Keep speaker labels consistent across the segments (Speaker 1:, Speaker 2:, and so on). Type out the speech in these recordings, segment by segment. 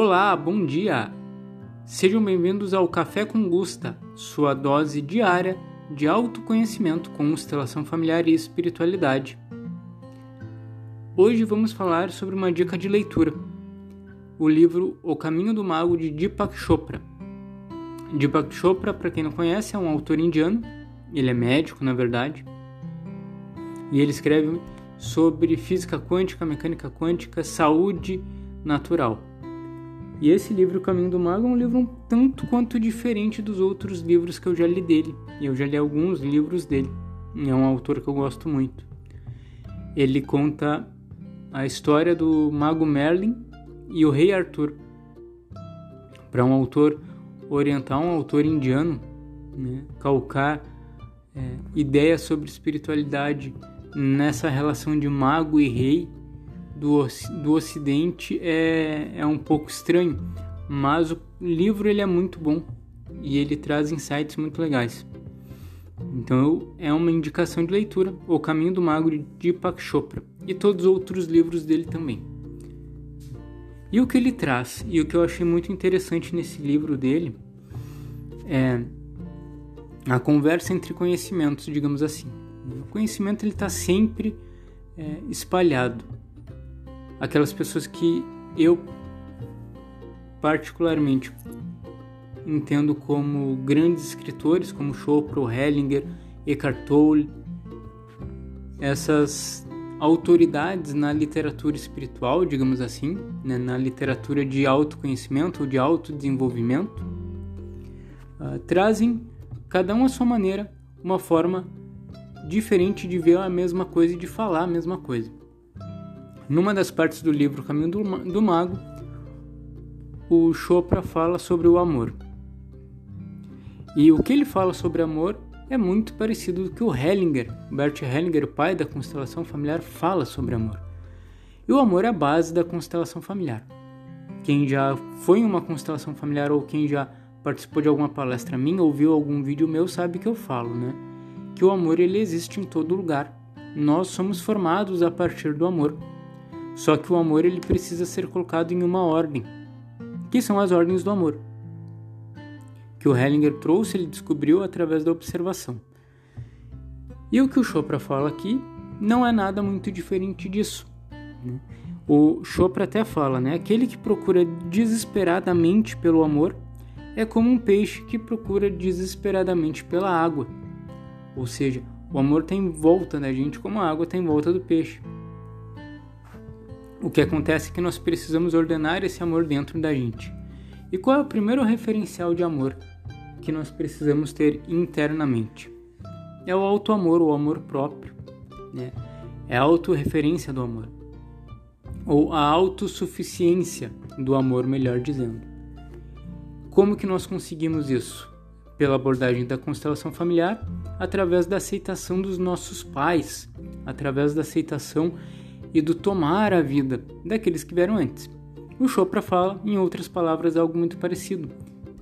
Speaker 1: Olá, bom dia! Sejam bem-vindos ao Café com Gusta, sua dose diária de autoconhecimento, constelação familiar e espiritualidade. Hoje vamos falar sobre uma dica de leitura, o livro O Caminho do Mago de Deepak Chopra. Deepak Chopra, para quem não conhece, é um autor indiano, ele é médico, na verdade, e ele escreve sobre física quântica, mecânica quântica, saúde natural. E esse livro, O Caminho do Mago, é um livro um tanto quanto diferente dos outros livros que eu já li dele. E eu já li alguns livros dele. É um autor que eu gosto muito. Ele conta a história do mago Merlin e o rei Arthur. Para um autor oriental, um autor indiano, né, calcar é, ideias sobre espiritualidade nessa relação de mago e rei do, do Ocidente é, é um pouco estranho, mas o livro ele é muito bom e ele traz insights muito legais. Então é uma indicação de leitura, O Caminho do Mago de Deepak Chopra e todos os outros livros dele também. E o que ele traz, e o que eu achei muito interessante nesse livro dele, é a conversa entre conhecimentos, digamos assim. O conhecimento ele está sempre é, espalhado aquelas pessoas que eu particularmente entendo como grandes escritores, como Chopra, Hellinger, Eckhart Tolle, essas autoridades na literatura espiritual, digamos assim, né, na literatura de autoconhecimento ou de autodesenvolvimento, uh, trazem, cada um à sua maneira, uma forma diferente de ver a mesma coisa e de falar a mesma coisa. Numa das partes do livro Caminho do, do Mago, o Chopra fala sobre o amor. E o que ele fala sobre amor é muito parecido com o que o Hellinger, Bert Hellinger, pai da constelação familiar, fala sobre amor. E o amor é a base da constelação familiar. Quem já foi em uma constelação familiar ou quem já participou de alguma palestra minha ou viu algum vídeo meu sabe que eu falo, né? Que o amor ele existe em todo lugar. Nós somos formados a partir do amor. Só que o amor ele precisa ser colocado em uma ordem, que são as ordens do amor. Que o Hellinger trouxe, ele descobriu através da observação. E o que o Chopra fala aqui não é nada muito diferente disso. Né? O Chopra até fala, né? Aquele que procura desesperadamente pelo amor é como um peixe que procura desesperadamente pela água. Ou seja, o amor tem em volta da gente como a água tem em volta do peixe. O que acontece é que nós precisamos ordenar esse amor dentro da gente. E qual é o primeiro referencial de amor que nós precisamos ter internamente? É o auto-amor, o amor próprio. Né? É a autorreferência do amor. Ou a autossuficiência do amor, melhor dizendo. Como que nós conseguimos isso? Pela abordagem da constelação familiar, através da aceitação dos nossos pais, através da aceitação e do tomar a vida daqueles que vieram antes. O Chopra fala, em outras palavras, algo muito parecido.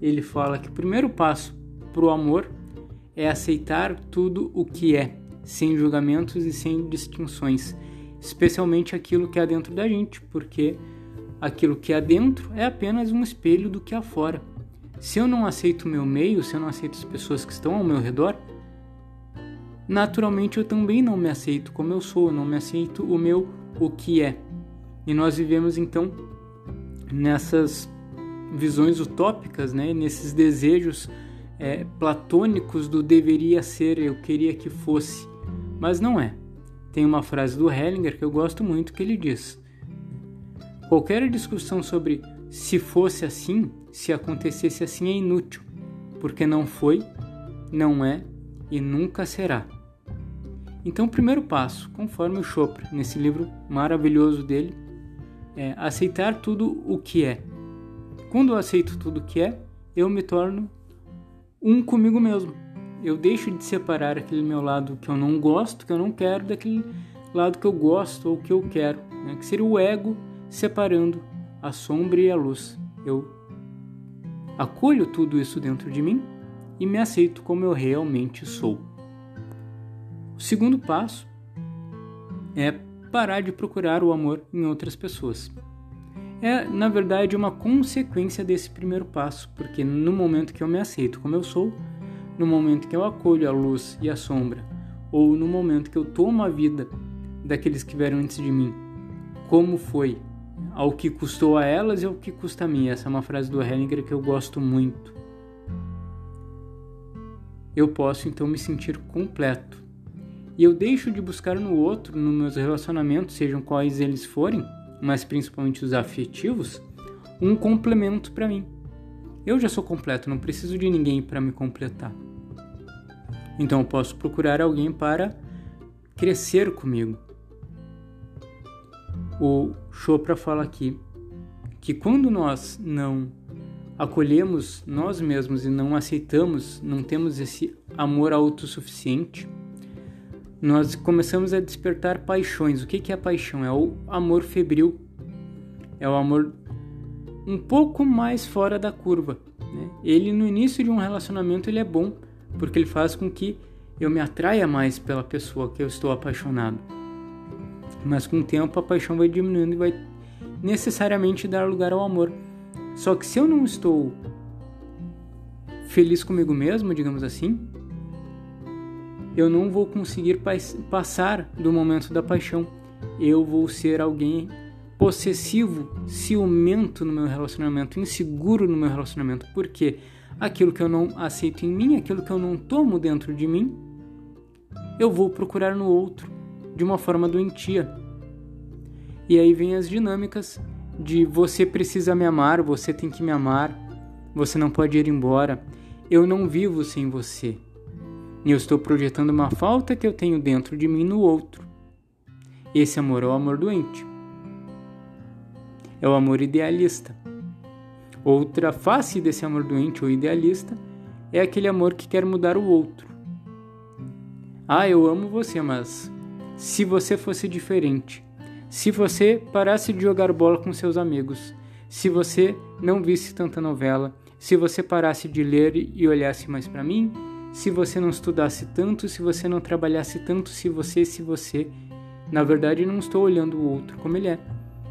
Speaker 1: Ele fala que o primeiro passo para o amor é aceitar tudo o que é, sem julgamentos e sem distinções, especialmente aquilo que há dentro da gente, porque aquilo que há dentro é apenas um espelho do que há fora. Se eu não aceito o meu meio, se eu não aceito as pessoas que estão ao meu redor, naturalmente eu também não me aceito como eu sou, não me aceito o meu o que é. E nós vivemos então nessas visões utópicas, né, nesses desejos é, platônicos do deveria ser, eu queria que fosse, mas não é. Tem uma frase do Hellinger que eu gosto muito que ele diz: qualquer discussão sobre se fosse assim, se acontecesse assim é inútil, porque não foi, não é e nunca será. Então, o primeiro passo, conforme o Chopra, nesse livro maravilhoso dele, é aceitar tudo o que é. Quando eu aceito tudo o que é, eu me torno um comigo mesmo. Eu deixo de separar aquele meu lado que eu não gosto, que eu não quero, daquele lado que eu gosto ou que eu quero, né? que seria o ego separando a sombra e a luz. Eu acolho tudo isso dentro de mim e me aceito como eu realmente sou. O segundo passo é parar de procurar o amor em outras pessoas. é, na verdade, uma consequência desse primeiro passo, porque no momento que eu me aceito como eu sou, no momento que eu acolho a luz e a sombra, ou no momento que eu tomo a vida daqueles que vieram antes de mim, como foi, ao que custou a elas e ao que custa a mim. Essa é uma frase do Hellinger que eu gosto muito. Eu posso então me sentir completo. E eu deixo de buscar no outro, nos meus relacionamentos, sejam quais eles forem, mas principalmente os afetivos, um complemento para mim. Eu já sou completo, não preciso de ninguém para me completar. Então eu posso procurar alguém para crescer comigo. O Chopra fala aqui que quando nós não acolhemos nós mesmos e não aceitamos, não temos esse amor autossuficiente, nós começamos a despertar paixões. O que é paixão? É o amor febril, é o amor um pouco mais fora da curva. Né? Ele no início de um relacionamento ele é bom porque ele faz com que eu me atraia mais pela pessoa que eu estou apaixonado. Mas com o tempo a paixão vai diminuindo e vai necessariamente dar lugar ao amor. Só que se eu não estou feliz comigo mesmo, digamos assim, eu não vou conseguir passar do momento da paixão. Eu vou ser alguém possessivo, ciumento no meu relacionamento, inseguro no meu relacionamento, porque aquilo que eu não aceito em mim, aquilo que eu não tomo dentro de mim, eu vou procurar no outro de uma forma doentia. E aí vem as dinâmicas de você precisa me amar, você tem que me amar, você não pode ir embora, eu não vivo sem você. E eu estou projetando uma falta que eu tenho dentro de mim no outro. Esse amor é o amor doente. É o amor idealista. Outra face desse amor doente ou idealista é aquele amor que quer mudar o outro. Ah, eu amo você, mas se você fosse diferente, se você parasse de jogar bola com seus amigos, se você não visse tanta novela, se você parasse de ler e olhasse mais para mim, se você não estudasse tanto, se você não trabalhasse tanto, se você, se você. Na verdade, não estou olhando o outro como ele é.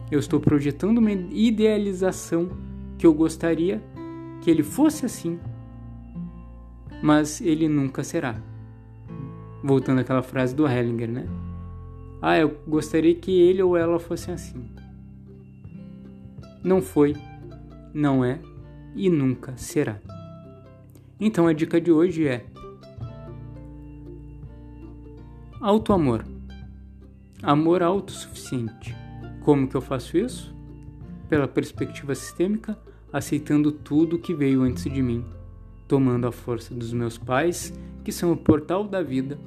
Speaker 1: Eu estou projetando uma idealização que eu gostaria que ele fosse assim, mas ele nunca será. Voltando àquela frase do Hellinger, né? Ah, eu gostaria que ele ou ela fosse assim. Não foi, não é e nunca será. Então a dica de hoje é Autoamor. Amor autossuficiente. Como que eu faço isso? Pela perspectiva sistêmica, aceitando tudo que veio antes de mim, tomando a força dos meus pais, que são o portal da vida,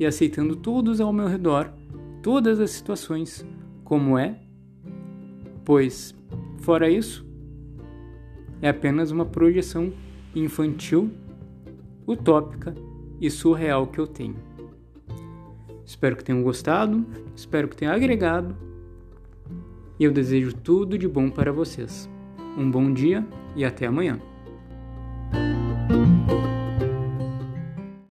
Speaker 1: e aceitando todos ao meu redor, todas as situações, como é, pois, fora isso, é apenas uma projeção infantil, utópica e surreal que eu tenho. Espero que tenham gostado, espero que tenha agregado e eu desejo tudo de bom para vocês. Um bom dia e até amanhã.